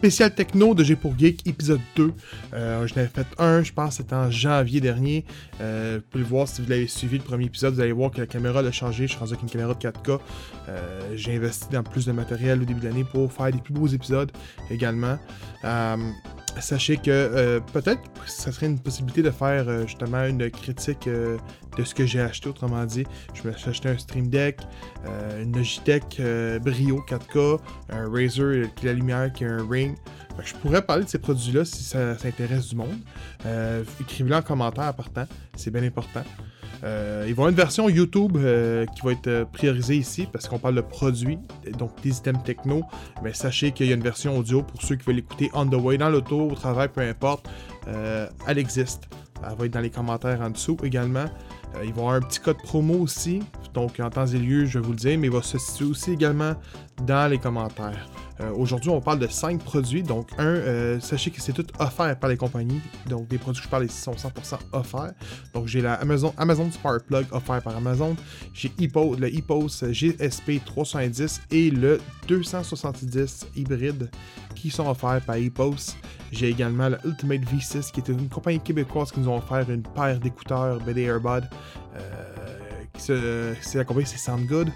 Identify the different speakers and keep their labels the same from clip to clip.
Speaker 1: spécial techno de G pour Geek, épisode 2. Euh, je l'avais fait un, je pense, c'était en janvier dernier. Euh, vous pouvez le voir si vous l'avez suivi le premier épisode, vous allez voir que la caméra a changé. Je suis rendu avec une caméra de 4K. Euh, j'ai investi dans plus de matériel au début de l'année pour faire des plus beaux épisodes également. Sachez que peut-être ça serait une possibilité de faire justement une critique de ce que j'ai acheté, autrement dit. Je me suis acheté un Stream Deck, une Logitech Brio 4K, un Razer qui la lumière, qui a un Ring. je pourrais parler de ces produits-là si ça, intéresse du monde. Euh, écrivez-le en commentaire c'est bien important. Euh, ils vont avoir une version YouTube euh, qui va être priorisée ici parce qu'on parle de produits, donc des items techno. Mais sachez qu'il y a une version audio pour ceux qui veulent l'écouter on the way, dans l'auto, au travail, peu importe. elle existe. Elle va être dans les commentaires en dessous également. Euh, il va y avoir un petit code promo aussi, donc en temps et lieu, je vais vous le dire, mais il va se situer aussi également dans les commentaires. Euh, aujourd'hui, on parle de 5 produits. Donc, un, euh, sachez que c'est tout offert par les compagnies. Donc, des produits que je parle ici sont 100% offerts. Donc, j'ai la Amazon, Amazon Spark Plug offert par Amazon. J'ai le EPOS GSP 310 et le 270 hybride qui sont offerts par EPOS. J'ai également le Ultimate V6 qui est une compagnie québécoise qui nous a offert une paire d'écouteurs BD Earbud. Euh, c'est la compagnie, c'est Soundgood.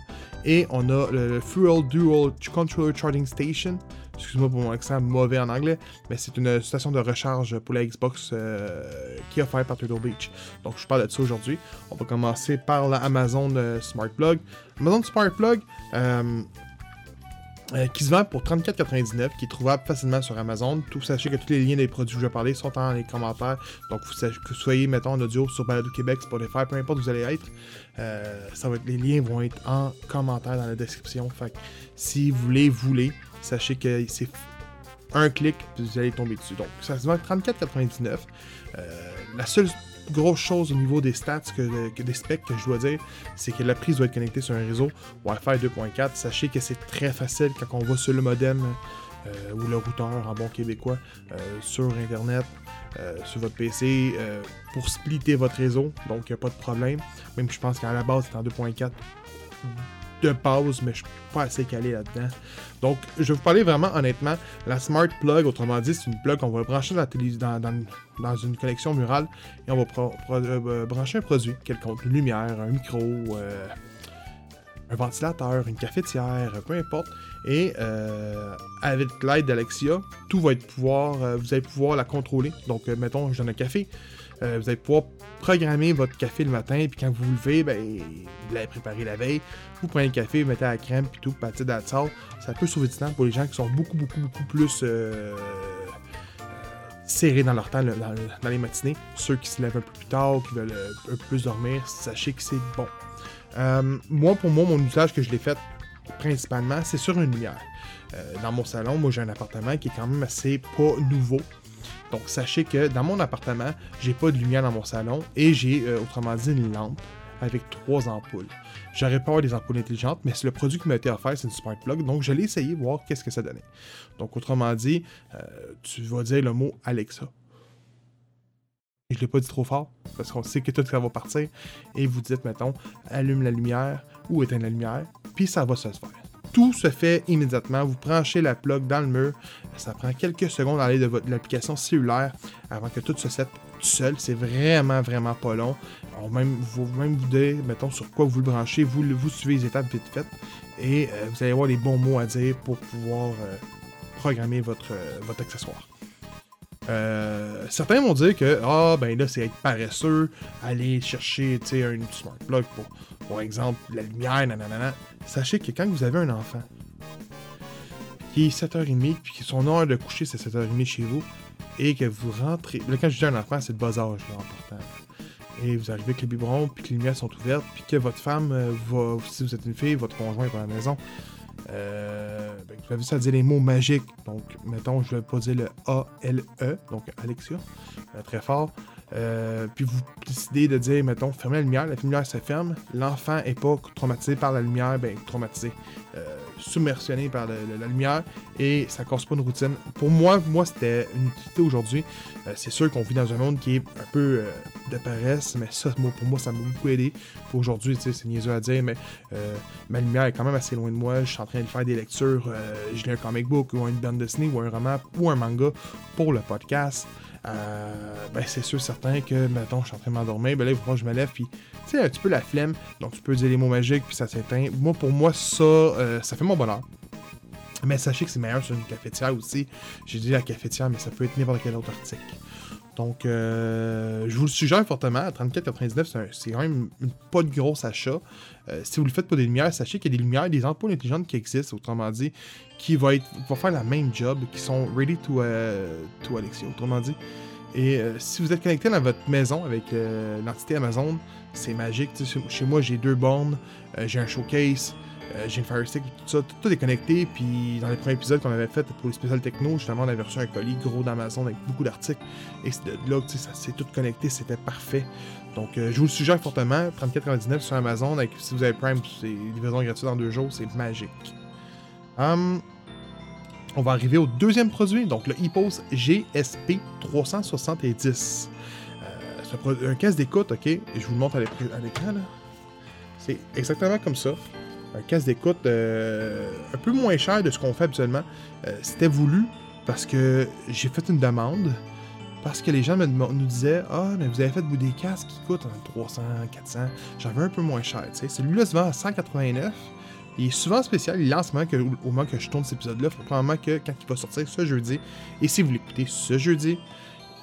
Speaker 1: Et on a le Fuel Dual Controller Charging Station. Excuse-moi pour mon accent mauvais en anglais, mais c'est une station de recharge pour la Xbox euh, qui est offerte par Turtle Beach. Donc je parle de ça aujourd'hui. On va commencer par la Amazon euh, Smart Plug. Amazon Smart Plug, euh, qui se vend pour 34,99, qui est trouvable facilement sur Amazon. Tout, sachez que tous les liens des produits que je vais parler sont dans les commentaires. Donc, vous, que vous soyez, mettons, en audio sur Balado Québec, Spotify, peu importe où vous allez être, euh, être, les liens vont être en commentaire dans la description. Fait si vous voulez, voulez, sachez que c'est un clic, vous allez tomber dessus. Donc, ça se vend 34,99. Euh, la seule grosse chose au niveau des stats, que, des specs que je dois dire, c'est que la prise doit être connectée sur un réseau Wi-Fi 2.4. Sachez que c'est très facile quand on va sur le modem euh, ou le routeur en bon québécois euh, sur Internet, euh, sur votre PC, pour splitter votre réseau. Donc, il n'y a pas de problème. Même je pense qu'à la base, c'est en 2.4 de pause, mais je suis pas assez calé là-dedans. Donc, je vais vous parler vraiment honnêtement. La Smart Plug, autrement dit, c'est une plug qu'on va brancher dans, dans, une connexion murale et on va euh, brancher un produit, quelconque, une lumière, un micro, euh, un ventilateur, une cafetière, peu importe. Et euh, avec l'aide d'Alexia, tout va être pouvoir, vous allez pouvoir la contrôler. Donc, mettons, je donne un café. Euh, vous allez pouvoir programmer votre café le matin, puis quand vous vous levez, ben, vous l'avez préparé la veille, vous prenez le café, vous mettez la crème, puis tout, pâté dans Ça peut sauver du temps pour les gens qui sont beaucoup, beaucoup, beaucoup plus euh, serrés dans leur temps dans, les matinées. Ceux qui se lèvent un peu plus tard, qui veulent euh, un peu plus dormir, sachez que c'est bon. moi, pour moi, mon usage que je l'ai fait principalement, c'est sur une lumière. dans mon salon, moi j'ai un appartement qui est quand même assez pas nouveau. Donc sachez que dans mon appartement, j'ai pas de lumière dans mon salon et j'ai euh, autrement dit une lampe avec trois ampoules. J'aurais pas des ampoules intelligentes, mais le produit qui m'a été offert, c'est une Smart Plug, donc je l'ai essayé, voir qu'est-ce que ça donnait. Donc autrement dit, euh, tu vas dire le mot Alexa. Et je l'ai pas dit trop fort, parce qu'on sait que tout ça va partir, et vous dites, mettons, allume la lumière ou éteins la lumière, puis ça va se faire tout se fait immédiatement. Vous branchez la plug dans le mur. Ça prend quelques secondes à l'aide de l'application cellulaire avant que tout se sette tout seul. C'est vraiment, vraiment pas long. On même, vous même vous dire, mettons, sur quoi vous le branchez. Vous, vous suivez les étapes vite faites. Et euh, vous allez avoir les bons mots à dire pour pouvoir euh, programmer votre, euh, votre accessoire. Certains vont dire que ah ben là c'est être paresseux, aller chercher un smart plug pour, exemple la lumière, nanana. Sachez que quand vous avez un enfant qui est 7h30, puis que son heure de coucher c'est 7h30 chez vous, et que vous rentrez. Là, quand je dis un enfant, c'est le bas âge, là, important. Et vous arrivez avec le biberon, puis que les lumières sont ouvertes, puis que votre femme euh, va, si vous êtes une fille, votre conjoint est à la maison, euh, ben, vous avez ça dire les mots magiques. Donc, mettons, je vais pas dire le A-L-E, donc Alexia, euh, très fort. Euh, puis vous décidez de dire, mettons, fermez la lumière, la lumière se ferme, l'enfant est pas traumatisé par la lumière, ben traumatisé. Euh, submersionné par la lumière et ça casse pas une routine. Pour moi, moi c'était une utilité aujourd'hui. Euh, c'est sûr qu'on vit dans un monde qui est un peu euh, de paresse, mais ça, pour moi, ça m'a beaucoup aidé. Aujourd'hui, c'est niaiseux à dire, mais euh, ma lumière est quand même assez loin de moi. Je suis en train de faire des lectures. je lis un comic book ou une bande dessinée ou un roman ou un manga pour le podcast. Ben c'est sûr certain que, mettons, je suis en train de m'endormir, ben là, il faut que je me lève, puis, tu sais, un petit peu la flemme, donc tu peux dire les mots magiques, puis ça s'éteint. Moi, pour moi, ça, ça fait mon bonheur. Mais sachez que c'est meilleur sur une cafetière aussi. J'ai dit la cafetière, mais ça peut être n'importe quel autre article. Donc, euh, je vous le suggère fortement. À 34,99, c'est quand même pas de gros achat. Euh, si vous le faites pour des lumières, sachez qu'il y a des lumières, des ampoules intelligentes qui existent, autrement dit, qui vont, faire la même job, qui sont ready to, euh, to Alexia, autrement dit. Et si vous êtes connecté dans votre maison avec l'entité Amazon, c'est magique. Chez moi, j'ai deux bornes, j'ai un showcase, euh, j'ai une Fire Stick, tout ça, tout, est connecté. Puis dans les premiers épisodes qu'on avait fait pour les spéciales techno, justement, on avait reçu un colis gros d'Amazon avec beaucoup d'articles. Et c'est de là ça s'est tout connecté, c'était parfait. Donc euh, je vous le suggère fortement, 34,99 sur Amazon. Avec, si vous avez Prime, c'est livraison gratuite dans deux jours, c'est magique. Hum, on va arriver au deuxième produit, donc le EPOS GSP 370. Euh, c'est un, caisse d'écoute, ok? Je vous le montre à l'écran. C'est exactement comme ça un casque d'écoute euh, un peu moins cher de ce qu'on fait habituellement. Euh, c'était voulu parce que j'ai fait une demande. Parce que les gens me, nous disaient Ah, mais vous avez fait des casques qui coûtent 300, 400. J'avais un peu moins cher. Celui-là se vend à 189. Il est souvent spécial. Il lance que, au moment que je tourne cet épisode-là. Probablement que quand il va sortir ce jeudi, et si vous l'écoutez ce jeudi,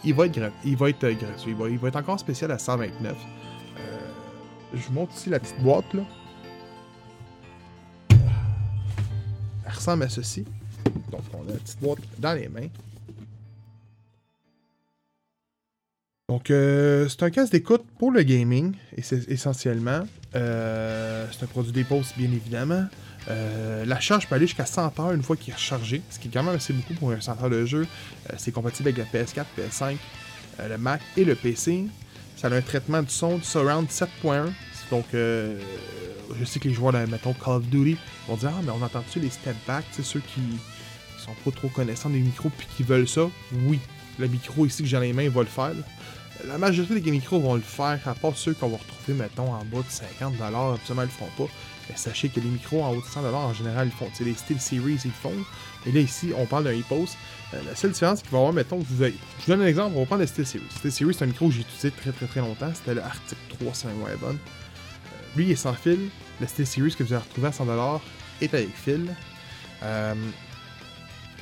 Speaker 1: il va être, il va être euh, gratuit. Il va, être encore spécial à 129. je vous montre ici la petite boîte. là. Ressemble à ceci. Donc, on a la petite boîte dans les mains. Donc, euh, c'est un casque d'écoute pour le gaming, et c'est essentiellement. Euh, c'est un produit dépose, bien évidemment. Euh, la charge peut aller jusqu'à 100 heures une fois qu'il est rechargé, ce qui est quand même assez beaucoup pour un 100 heures de jeu. c'est compatible avec la PS4, PS5, le Mac et le PC. Ça a un traitement du son de Surround 7.1. Donc, je sais que les joueurs de, mettons, Call of Duty vont dire Ah, mais on entend-tu les step back? C'est ceux qui sont pas trop connaissants des micros puis qui veulent ça Oui, le micro ici que j'ai dans les mains va le faire. La majorité des micros vont le faire, à part ceux qu'on va retrouver, mettons, en bas de 50$, absolument ils le font pas. Mais sachez que les micros en haut de 100$, en général, ils font. C'est les Steel Series, ils font. Et là, ici, on parle d'un EPOS. Euh, la seule différence qu'il va y avoir, mettons, vous avez... je vous donne un exemple, on va prendre le Steel Series. Steel Series, c'est un micro que j'ai utilisé très très très longtemps. C'était le Arctic 3 bonne. Lui, il est sans fil. Le Steel Series que vous allez retrouver à 100$ est avec fil. Euh,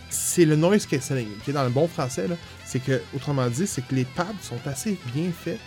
Speaker 1: c'est le noise cancelling, qui est dans le bon français. C'est que, autrement dit, c'est que les pads sont assez bien faits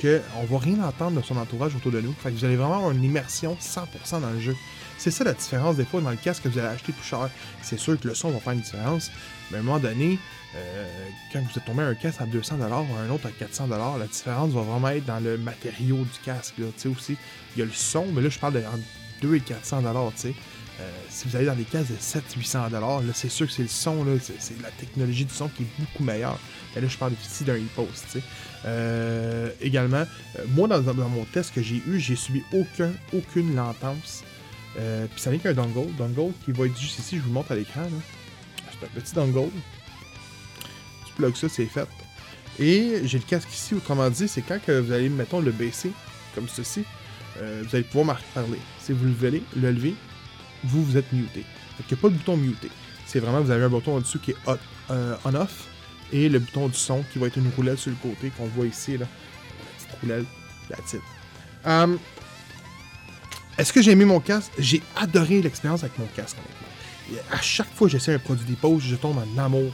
Speaker 1: qu'on va rien entendre de son entourage autour de nous. Fait vous allez vraiment avoir une immersion 100% dans le jeu. C'est ça la différence des fois dans le casque que vous allez acheter plus cher. C'est sûr que le son va faire une différence, mais à un moment donné, euh, quand vous êtes tombé un casque à 200$ ou un autre à 400$, la différence va vraiment être dans le matériau du casque. Aussi. Il y a le son, mais là je parle de entre 2 et 400$. sais. Euh, si vous allez dans des casques de 700-800$, là, c'est sûr que c'est le son, c'est, la technologie du son qui est beaucoup meilleure. Et là, je parle ici d'un e-post. Euh, également, euh, moi, dans, mon test que j'ai eu, j'ai subi aucun, aucune latence puis ça n'est qu'un dongle. Dongle qui va être juste ici, je vous montre à l'écran. C'est un petit dongle. Tu plugues ça, c'est fait. Et j'ai le casque ici, autrement dit, c'est quand que vous allez, mettons, le baisser, comme ceci, vous allez pouvoir me parler. Si vous le levez, le levez, vous, vous êtes muté. il n'y a pas de bouton muté. C'est vraiment, vous avez un bouton au-dessus qui est euh, on-off, et le bouton du son qui va être une roulette sur le côté qu'on voit ici, là. La petite roulette, la titre. Um, est-ce que j'ai aimé mon casque? J'ai adoré l'expérience avec mon casque, à chaque fois que j'essaie un produit dépose, je tombe en amour.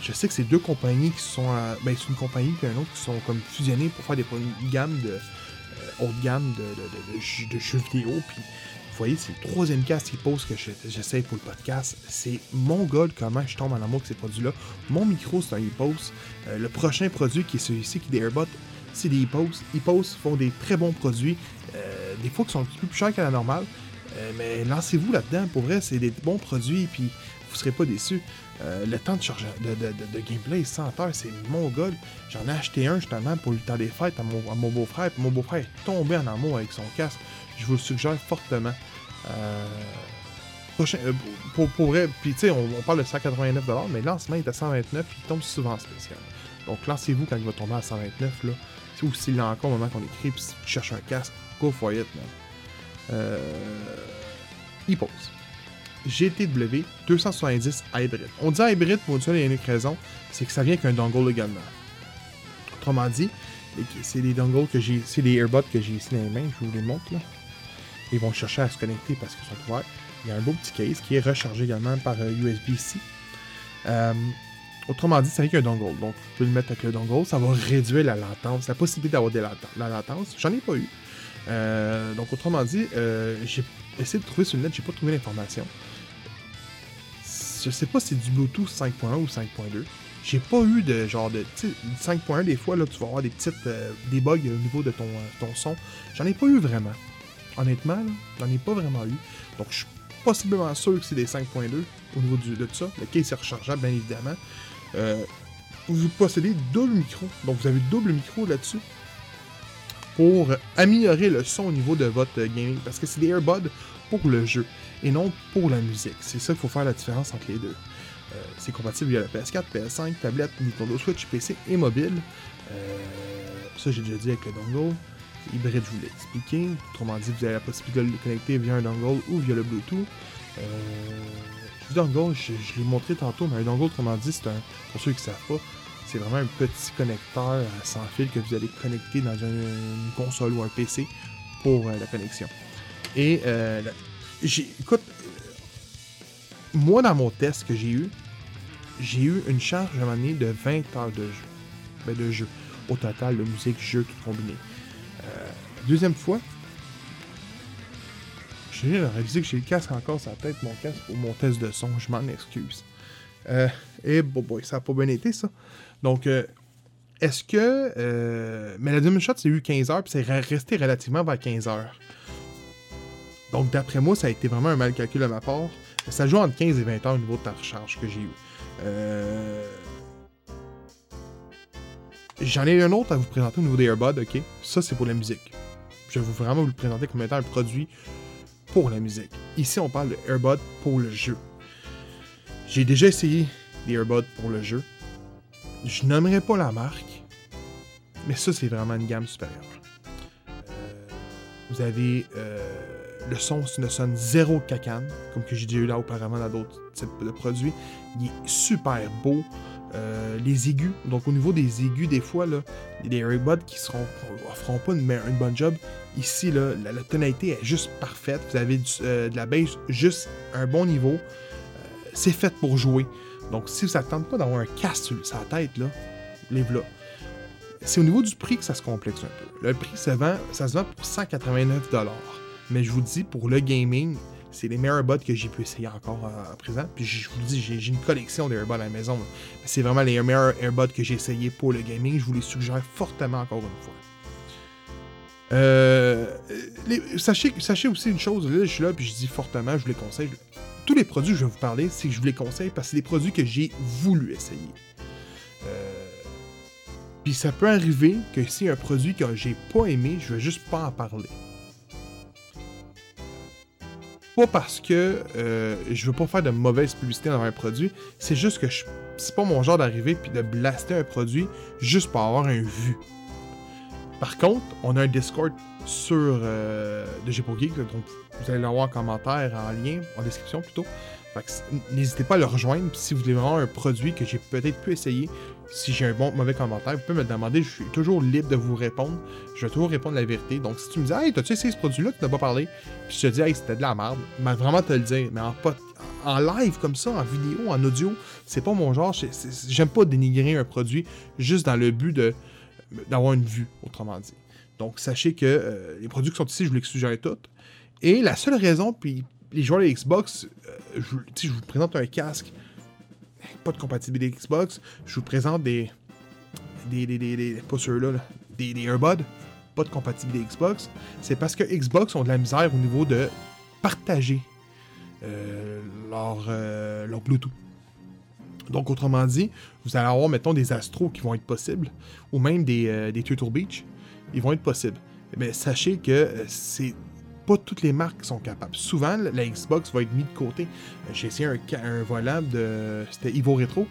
Speaker 1: Je sais que c'est deux compagnies qui sont. ben, c'est une compagnie et un autre qui sont comme fusionnés pour faire des une gamme de. Euh, haute gamme de, de, jeux vidéo. Puis, voyez, c'est le troisième casque pose que j'essaie pour le podcast. C'est mon god comment je tombe en amour avec ces produits-là. Mon micro, c'est un e-post. Euh, le prochain produit qui est celui-ci, qui est des AirBots, c'est des e-posts. Font des très bons produits. Euh, des fois qui sont un petit peu plus chers qu'à la normale. Euh, mais lancez-vous là-dedans, pour vrai, c'est des bons produits, puis vous serez pas déçus. Le temps de, charge, de, de, de, gameplay 100 heures, c'est mon goal. J'en ai acheté un justement pour le temps des fêtes à mon, beau-frère, mon beau-frère est tombé en amour avec son casque. Je vous le suggère fortement. prochain, euh, pour, pour, vrai, puis tu sais, on, parle de 189$, mais lancement est à 129$, puis il tombe souvent spécial. Donc lancez-vous quand il va tomber à 129$, là. Ou s'il a encore au moment qu'on écrit, puis si tu cherches un casque, go for man. Euh, il pose. GTW 270 Hybrid. On dit Hybrid pour une seule et unique raison, c'est que ça vient qu'un dongle également. Autrement dit, c'est des dongles que j'ai, c'est des earbuds que j'ai ici dans les mains, je vous les montre là. Ils vont chercher à se connecter parce qu'ils sont ouverts. Il y a un beau petit case qui est rechargé également par USB-C. Euh, euh, autrement dit, ça vient qu'un dongle. Donc, vous pouvez le mettre avec le dongle, ça va réduire la latence, la possibilité d'avoir de la, la latence. J'en ai pas eu. Euh, donc, autrement dit, j'ai essayé de trouver sur le net, j'ai pas trouvé l'information. Je sais pas si c'est du Bluetooth 5.1 ou 5.2. J'ai pas eu de genre de 5.1 des fois là tu vas avoir des petites euh, des bugs au niveau de ton, euh, ton son. J'en ai pas eu vraiment. Honnêtement, j'en ai pas vraiment eu. Donc je suis possiblement sûr que c'est des 5.2 au niveau de tout ça. Le case est rechargeable bien évidemment. Euh, vous possédez double micro. Donc vous avez double micro là-dessus pour améliorer le son au niveau de votre gaming. Parce que c'est des earbuds pour le jeu et non pour la musique. C'est ça qu'il faut faire la différence entre les deux. Euh, c'est compatible via la PS4, PS5, tablette, Nintendo Switch, PC et mobile. Euh, ça, j'ai déjà dit avec le dongle. Hybride, je vous l'ai expliqué. Autrement dit, vous avez la possibilité de le connecter via un dongle ou via le Bluetooth. Euh, le dongle, je, l'ai montré tantôt, mais un dongle, autrement dit, c'est un. Pour ceux qui ne savent pas, c'est vraiment un petit connecteur sans fil que vous allez connecter dans une, console ou un PC pour la connexion. Et écoute, moi, dans mon test que j'ai eu, j'ai eu une charge à un moment donné de 20 heures de jeu. Ben, de jeu. Au total, de musique, jeu, tout combiné. Euh, deuxième fois, j'ai réalisé que j'ai le casque encore sur la tête, mon casque, pour mon test de son. Je m'en excuse. Euh, et bon, boy, ça n'a pas bien été, ça. Donc, euh, est-ce que. mais la deuxième shot, c'est eu 15 heures, puis c'est resté relativement vers 15 heures. Donc, d'après moi, ça a été vraiment un mal calcul de ma part. Ça joue entre 15 et 20 heures au niveau de ta recharge que j'ai eu. Euh, j'en ai un autre à vous présenter au niveau des earbuds, ok? Ça, c'est pour la musique. Je vais vraiment vous le présenter comme étant un produit pour la musique. Ici, on parle de earbuds pour le jeu. J'ai déjà essayé des earbuds pour le jeu. Je nommerai pas la marque, mais ça, c'est vraiment une gamme supérieure. Euh, vous avez euh, le son ne sonne zéro cacane, comme que j'ai déjà eu là auparavant dans d'autres types de produits. Il est super beau. Euh, les aigus, donc au niveau des aigus, des fois, là, il y a des earbuds qui seront, feront pas une, bonne job. Ici, la, tonalité est juste parfaite. Vous avez euh, de la bass juste un bon niveau. Euh, c'est fait pour jouer. Donc, si vous n'attendez pas d'avoir un casque sur sa tête, là, les là. C'est au niveau du prix que ça se complexe un peu. Le prix, vend, ça se vend pour 189 mais je vous dis, pour le gaming, c'est les meilleurs bots que j'ai pu essayer encore à présent. Puis je vous dis, j'ai une collection d'Airbuds à la maison. C'est vraiment les meilleurs AirBuds que j'ai essayé pour le gaming. Je vous les suggère fortement encore une fois. Euh, sachez, sachez aussi une chose, là, je suis là, puis je dis fortement, je vous les conseille. Tous les produits que je vais vous parler, c'est que je vous les conseille parce que c'est des produits que j'ai voulu essayer. Euh, puis ça peut arriver que si un produit que j'ai pas aimé, je vais juste pas en parler. Pas parce que euh, je veux pas faire de mauvaise publicité dans un produit, c'est juste que c'est pas mon genre d'arriver puis de blaster un produit juste pour avoir un vu. Par contre, on a un Discord sur euh, de Geek, donc vous allez l'avoir en commentaire, en lien, en description plutôt. N'hésitez pas à le rejoindre si vous voulez vraiment un produit que j'ai peut-être pu essayer. Si j'ai un bon mauvais commentaire, vous pouvez me demander. Je suis toujours libre de vous répondre. Je vais toujours répondre la vérité. Donc si tu me dis Hey, t'as-tu essayé ce produit-là, tu n'as pas parlé, puis je te dis Hey, c'était de la merde, mais vraiment te le dire. Mais en, live comme ça, en vidéo, en audio, c'est pas mon genre. J'aime pas dénigrer un produit juste dans le but d'avoir une vue, autrement dit. Donc sachez que euh, les produits qui sont ici, je vous les suggère toutes. Et la seule raison, puis les joueurs de Xbox, euh, je, vous présente un casque, pas de compatibilité Xbox, je vous présente des. des. des. des, des pas ceux-là, des, des earbuds, pas de compatibilité Xbox. C'est parce que Xbox ont de la misère au niveau de partager euh, leur, euh, leur Bluetooth. Donc, autrement dit, vous allez avoir, mettons, des Astros qui vont être possibles, ou même des, Turtle Beach, ils vont être possibles. Mais sachez que c'est pas toutes les marques sont capables. Souvent, la Xbox va être mise de côté. Euh, j'ai essayé un, un de. C'était Evo Retro.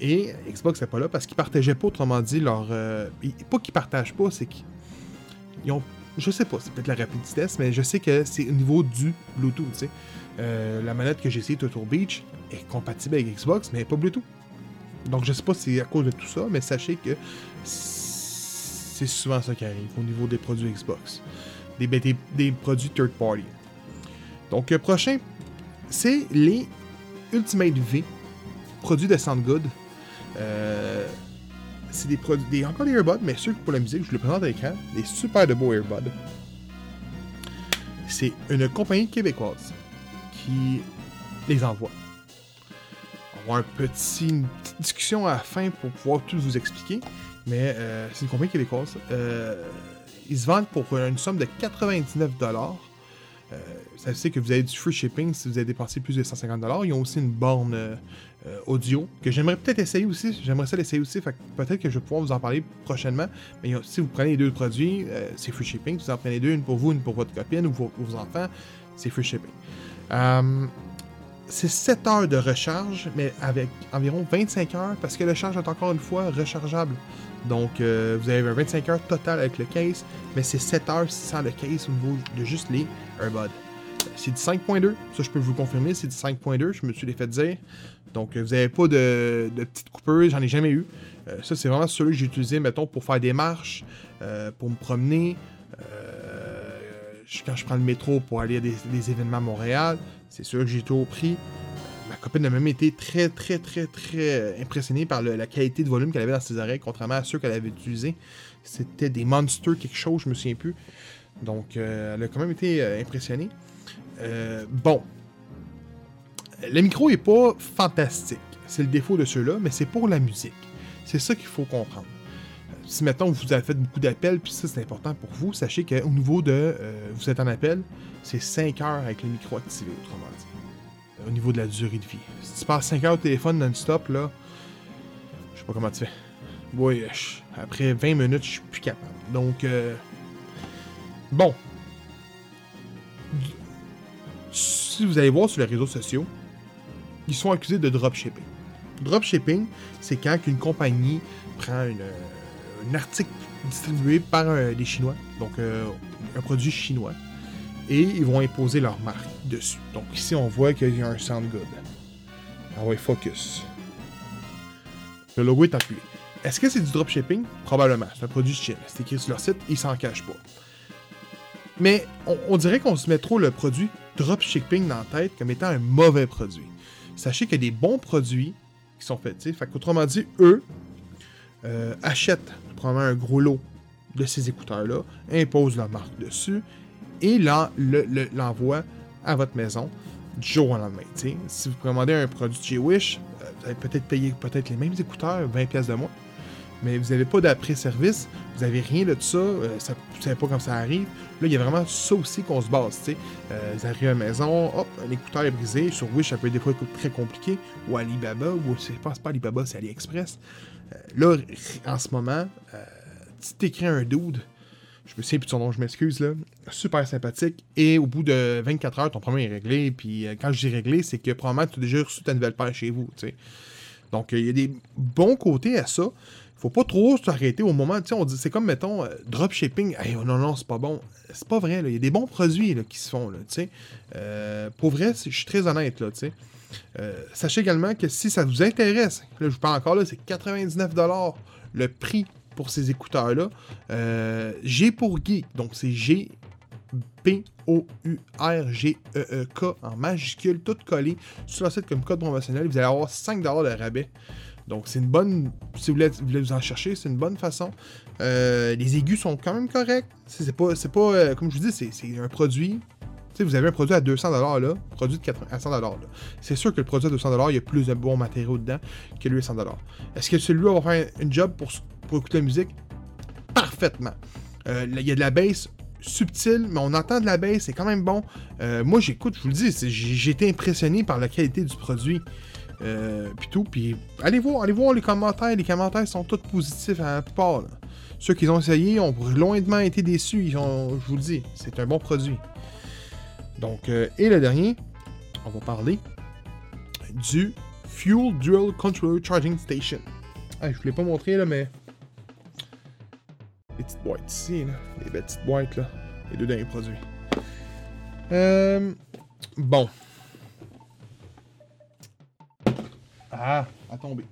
Speaker 1: Et Xbox n'est pas là parce qu'ils partageaient pas, autrement dit, leur. Euh, pas qu'ils partagent pas, c'est qu'ils ont. Je sais pas, c'est peut-être la rapidité, mais je sais que c'est au niveau du Bluetooth, tu sais. Euh, la manette que j'ai essayée, Turtle Beach, est compatible avec Xbox, mais pas Bluetooth. Donc je sais pas si c'est à cause de tout ça, mais sachez que c'est souvent ça qui arrive au niveau des produits Xbox. Des, ben, des, produits third party. Donc le prochain, c'est les Ultimate V, produits de Soundgood. Euh, c'est des produits, encore des earbuds, mais ceux pour la musique, je le présente à l'écran, des super de beaux earbuds. C'est une compagnie québécoise qui les envoie. On va avoir un petit, une petite discussion à la fin pour pouvoir tout vous expliquer, mais euh, c'est une compagnie québécoise. Euh, ils se vendent pour une somme de 99 euh, ça veut que vous avez du free shipping si vous avez dépensé plus de 150 Ils ont aussi une borne euh, audio que j'aimerais peut-être essayer aussi. J'aimerais ça l'essayer aussi. peut-être que je vais pouvoir vous en parler prochainement. Mais si vous prenez les deux produits, euh, c'est free shipping. Si vous en prenez deux, une pour vous, une pour votre copine ou pour vos enfants, c'est free shipping. c'est 7 heures de recharge, mais avec environ 25 heures, parce que le charge est encore une fois rechargeable. Donc, vous avez 25 heures total avec le case, mais c'est 7 heures sans le case au niveau de juste les earbuds. C'est du 5.2, ça je peux vous confirmer, c'est du 5.2, je me suis les fait dire. Donc vous n'avez pas de, de petites coupures, j'en ai jamais eu. Euh, ça c'est vraiment celui que j'ai utilisé, mettons, pour faire des marches, euh, pour me promener. Euh, quand je prends le métro pour aller à des, événements à Montréal, c'est sûr que j'ai tout au prix. Ma copine a même été très, très, très, très impressionnée par la qualité de volume qu'elle avait dans ses oreilles, contrairement à ceux qu'elle avait utilisés. C'était des monsters, quelque chose, je me souviens plus. Donc, elle a quand même été impressionnée. Euh, bon. Le micro est pas fantastique. C'est le défaut de ceux-là, mais c'est pour la musique. C'est ça qu'il faut comprendre. Euh, si maintenant vous avez fait beaucoup d'appels, puis ça c'est important pour vous, sachez qu'au niveau de euh, vous êtes en appel, c'est 5 heures avec le micro activé, autrement dit. Au niveau de la durée de vie. Si tu passes 5 heures au téléphone non-stop, là, je sais pas comment tu fais. Oui, après 20 minutes, je suis plus capable. Donc, bon, si vous allez voir sur les réseaux sociaux, ils sont accusés de dropshipping. Dropshipping, c'est quand une compagnie prend un article distribué par des Chinois, donc euh, un produit chinois, et ils vont imposer leur marque dessus. Donc ici, on voit qu'il y a un sound good. Ah ouais, focus. Le logo est appuyé. Est-ce que c'est du dropshipping? Probablement. C'est un produit chinois. C'est écrit sur leur site, ils s'en cachent pas. Mais on dirait qu'on se met trop le produit dropshipping dans la tête comme étant un mauvais produit. Sachez qu'il y a des bons produits qui sont faits. Fait autrement dit, eux euh, achètent probablement un gros lot de ces écouteurs-là, imposent leur marque dessus et l'envoient à votre maison du jour au lendemain. Si vous commandez un produit chez Wish, euh, vous allez peut-être payer peut-être les mêmes écouteurs, 20$ de moins mais vous n'avez pas d'après-service, vous n'avez rien de ça, euh, ça, vous savez pas comment ça arrive. Là, il y a vraiment ça aussi qu'on se base. Euh, vous arrivez à la maison, hop, un écouteur est brisé, sur Wish, ça peut être des fois très compliqué, ou Alibaba, ou c'est pas, pas Alibaba, c'est AliExpress. Là, en ce moment, tu t'écris un dude, je me souviens plus de son nom, je m'excuse, là, super sympathique, et au bout de 24 heures, ton problème est réglé, puis quand je dis réglé, c'est que probablement tu as déjà reçu ta nouvelle paire chez vous, sais. Donc, il y a des bons côtés à ça faut pas trop s'arrêter au moment, sais, on dit, c'est comme, mettons, euh, dropshipping, hey, oh non, non, c'est pas bon. C'est pas vrai, il y a des bons produits qui se font, sais. Euh, pour vrai, je suis très honnête, là, sais. Euh, sachez également que si ça vous intéresse, là, je vous parle encore, là, c'est 99$ le prix pour ces écouteurs-là. G pour Geek, donc c'est G P-O-U-R-G-E-E-K en majuscule, tout collé sur le site comme code promotionnel. Vous allez avoir 5$ de rabais. Donc, c'est une bonne. Si vous voulez, vous, en chercher, c'est une bonne façon. Euh, les aigus sont quand même corrects. C'est pas, c'est pas euh, comme je vous dis, c'est un produit. vous avez un produit à 200$ là, produit de 80, à 100$. Là. C'est sûr que le produit à 200$, il y a plus de bons matériaux dedans que lui à 100$. Est-ce que celui-là va faire une job pour, pour écouter la musique Parfaitement. Euh, il y a de la bass subtile, mais on entend de la bass, c'est quand même bon. moi, j'écoute, je vous le dis, j'ai été impressionné par la qualité du produit. Euh, puis tout. Puis allez voir, allez voir les commentaires. Les commentaires sont tous positifs à la. Ceux qui ont essayé ont loindement été déçus. Je vous le dis, c'est un bon produit. Donc, euh, et le dernier, on va parler du Fuel Dual Controller Charging Station. Je ne l'ai pas montré là, mais. Les petites boîtes ici, là. Les belles petites boîtes, là. Les deux derniers produits. Euh, bon. Ah, à tomber.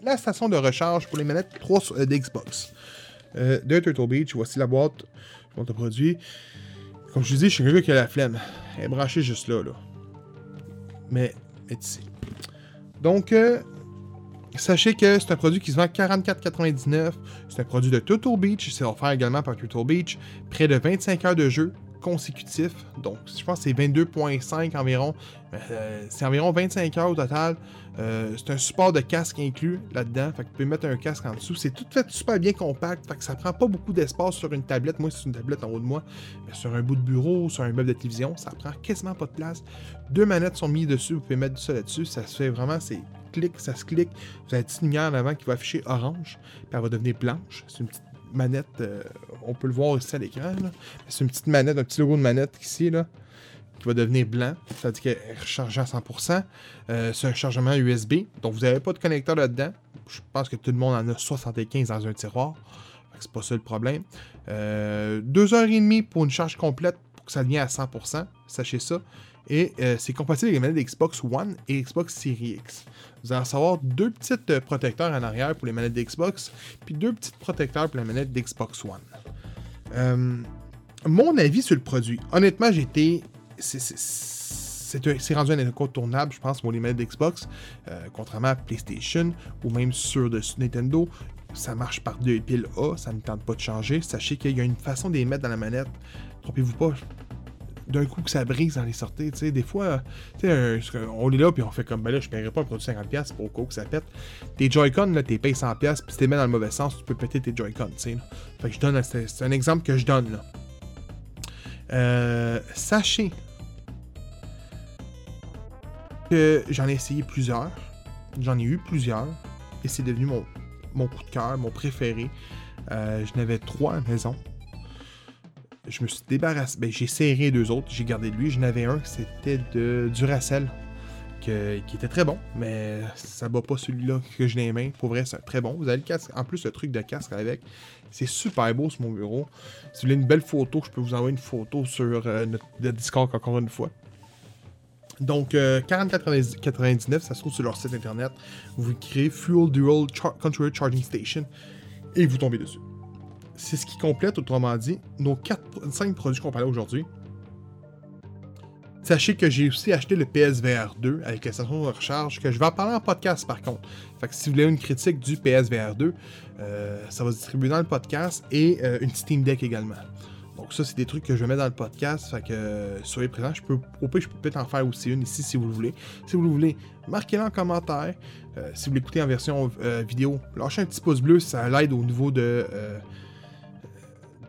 Speaker 1: La station de recharge pour les manettes 3 euh, d'Xbox. Euh, de Turtle Beach, voici la boîte. Je montre le produit. Comme je vous dis, je suis quelqu'un qui a la flemme. Elle est branchée juste là, là. Mais, est ici. Donc, euh, sachez que c'est un produit qui se vend 44,99. C'est un produit de Turtle Beach. C'est offert également par Turtle Beach. Près de 25 heures de jeu consécutif. Donc, je pense que c'est 22,5 environ. Euh, c'est environ 25 heures au total. Euh, c'est un support de casque inclus là-dedans. Fait que vous pouvez mettre un casque en dessous. C'est tout fait super bien compact. Fait que ça prend pas beaucoup d'espace sur une tablette. Moi, c'est une tablette en haut de moi. Mais sur un bout de bureau, sur un meuble de télévision, ça prend quasiment pas de place. Deux manettes sont mises dessus. Vous pouvez mettre ça là-dessus. Ça se fait vraiment, clic, ça se clique. Vous avez une petite lumière en avant qui va afficher orange. Puis elle va devenir blanche. C'est une petite manette, euh, on peut le voir ici à l'écran. C'est une petite manette, un petit logo de manette ici, là, qui va devenir blanc. C'est-à-dire qu'elle est rechargée à 100%. Euh, c'est un chargement USB, donc vous n'avez pas de connecteur là-dedans. Je pense que tout le monde en a 75 dans un tiroir. C'est pas ça le problème. Euh, deux heures et demie pour une charge complète pour que ça devienne à 100%. Sachez ça. Et euh, c'est compatible avec les manettes Xbox One et Xbox Series X. Vous allez savoir deux petits euh, protecteurs en arrière pour les manettes d'Xbox, puis deux petits protecteurs pour les manettes d'Xbox One. Euh, mon avis sur le produit, honnêtement, été. C'est rendu un incontournable, je pense, pour les manettes d'Xbox, contrairement à PlayStation ou même sur de Nintendo. Ça marche par deux piles A, ça ne tente pas de changer. Sachez qu'il y a une façon de les mettre dans la manette. Trompez-vous pas, d'un coup que ça brise dans les sorties. Des fois, on est là puis on fait comme, ben là, je paierais pas un produit 50$ pour au que ça pète. Tes Joy-Con, là, t'es payé 100$, puis si t'es mis dans le mauvais sens, tu peux péter tes Joy-Con, je donne, c'est un exemple que je donne, là. Euh, sachez que j'en ai essayé plusieurs. J'en ai eu plusieurs. Et c'est devenu mon, mon coup de cœur, mon préféré. Euh, je n'avais trois à la maison je me suis débarrassé. Ben, j'ai serré deux autres, j'ai gardé lui. J'en avais un, c'était de Duracell, qui était très bon, mais ça bat pas celui-là que j'ai les mains. Pour vrai, c'est très bon. Vous avez le casque, en plus, le truc de casque avec. C'est super beau sur mon bureau. Si vous voulez une belle photo, je peux vous envoyer une photo sur euh, notre, Discord encore une fois. Donc, euh, 40,99, ça se trouve sur leur site internet. Vous créez Fuel Dual Controller Charging Station et vous tombez dessus c'est ce qui complète, autrement dit, nos 4, 5 produits qu'on parlait aujourd'hui. Sachez que j'ai aussi acheté le PSVR 2 avec la station de recharge, que je vais en parler en podcast par contre. Fait que si vous voulez une critique du PSVR 2, euh, ça va se distribuer dans le podcast et euh, une Steam Deck également. Donc ça, c'est des trucs que je vais mettre dans le podcast. Fait que euh, soyez présents. Je peux, au pire, je peux peut-être en faire aussi une ici si vous le voulez. Si vous le voulez, marquez-le en commentaire. si vous l'écoutez en version vidéo, lâchez un petit pouce bleu, ça l'aide au niveau de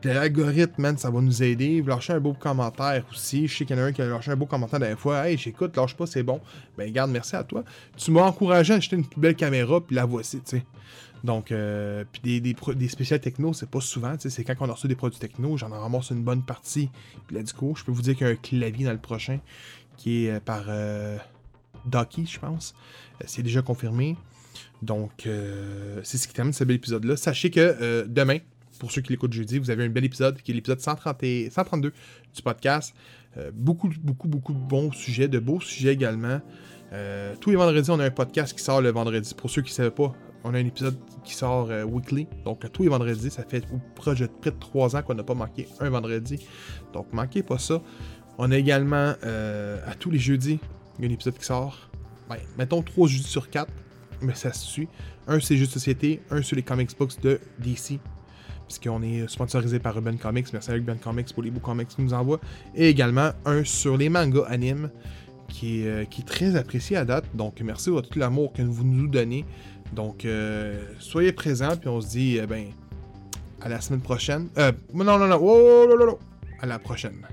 Speaker 1: L'algorithme, man, ça va nous aider. Vous lâchez un beau commentaire aussi. Je sais qu'il y en a un qui a lâché un beau commentaire la fois. Hey, j'écoute, lâche pas, c'est bon. Ben, garde, merci à toi. Tu m'as encouragé à acheter une plus belle caméra, puis la voici, tu sais. Donc, euh, puis des, des, des spéciales techno, c'est pas souvent. C'est quand on a reçu des produits techno, j'en ramasse une bonne partie. Puis là, du coup, je peux vous dire qu'il y a un clavier dans le prochain qui est euh, par euh, Docky, je pense. Euh, c'est déjà confirmé. Donc, c'est ce qui termine ce bel épisode-là. Sachez que demain, pour ceux qui l'écoutent jeudi, vous avez un bel épisode qui est l'épisode 132 du podcast. Euh, beaucoup, beaucoup, beaucoup de bons sujets, de beaux sujets également. Euh, tous les vendredis, on a un podcast qui sort le vendredi. Pour ceux qui ne savaient pas, on a un épisode qui sort euh, weekly. Donc, tous les vendredis, ça fait près de près de 3 ans qu'on n'a pas manqué un vendredi. Donc, manquez pas ça. On a également à tous les jeudis, un épisode qui sort. Ben, mettons 3 jeudis sur 4, mais ça se suit. Un, c'est Juste Société. Un sur les comics books de DC puisqu'on est sponsorisé par Urban Comics. Merci à Urban Comics pour les beaux comics qu'ils nous envoient. Et également un sur les mangas animes qui est, euh, qui est très apprécié à date. Donc merci à tout l'amour que vous nous donnez. Donc euh, soyez présents, puis on se dit, eh ben, à la semaine prochaine. Euh, non, non, non, oh, à la prochaine.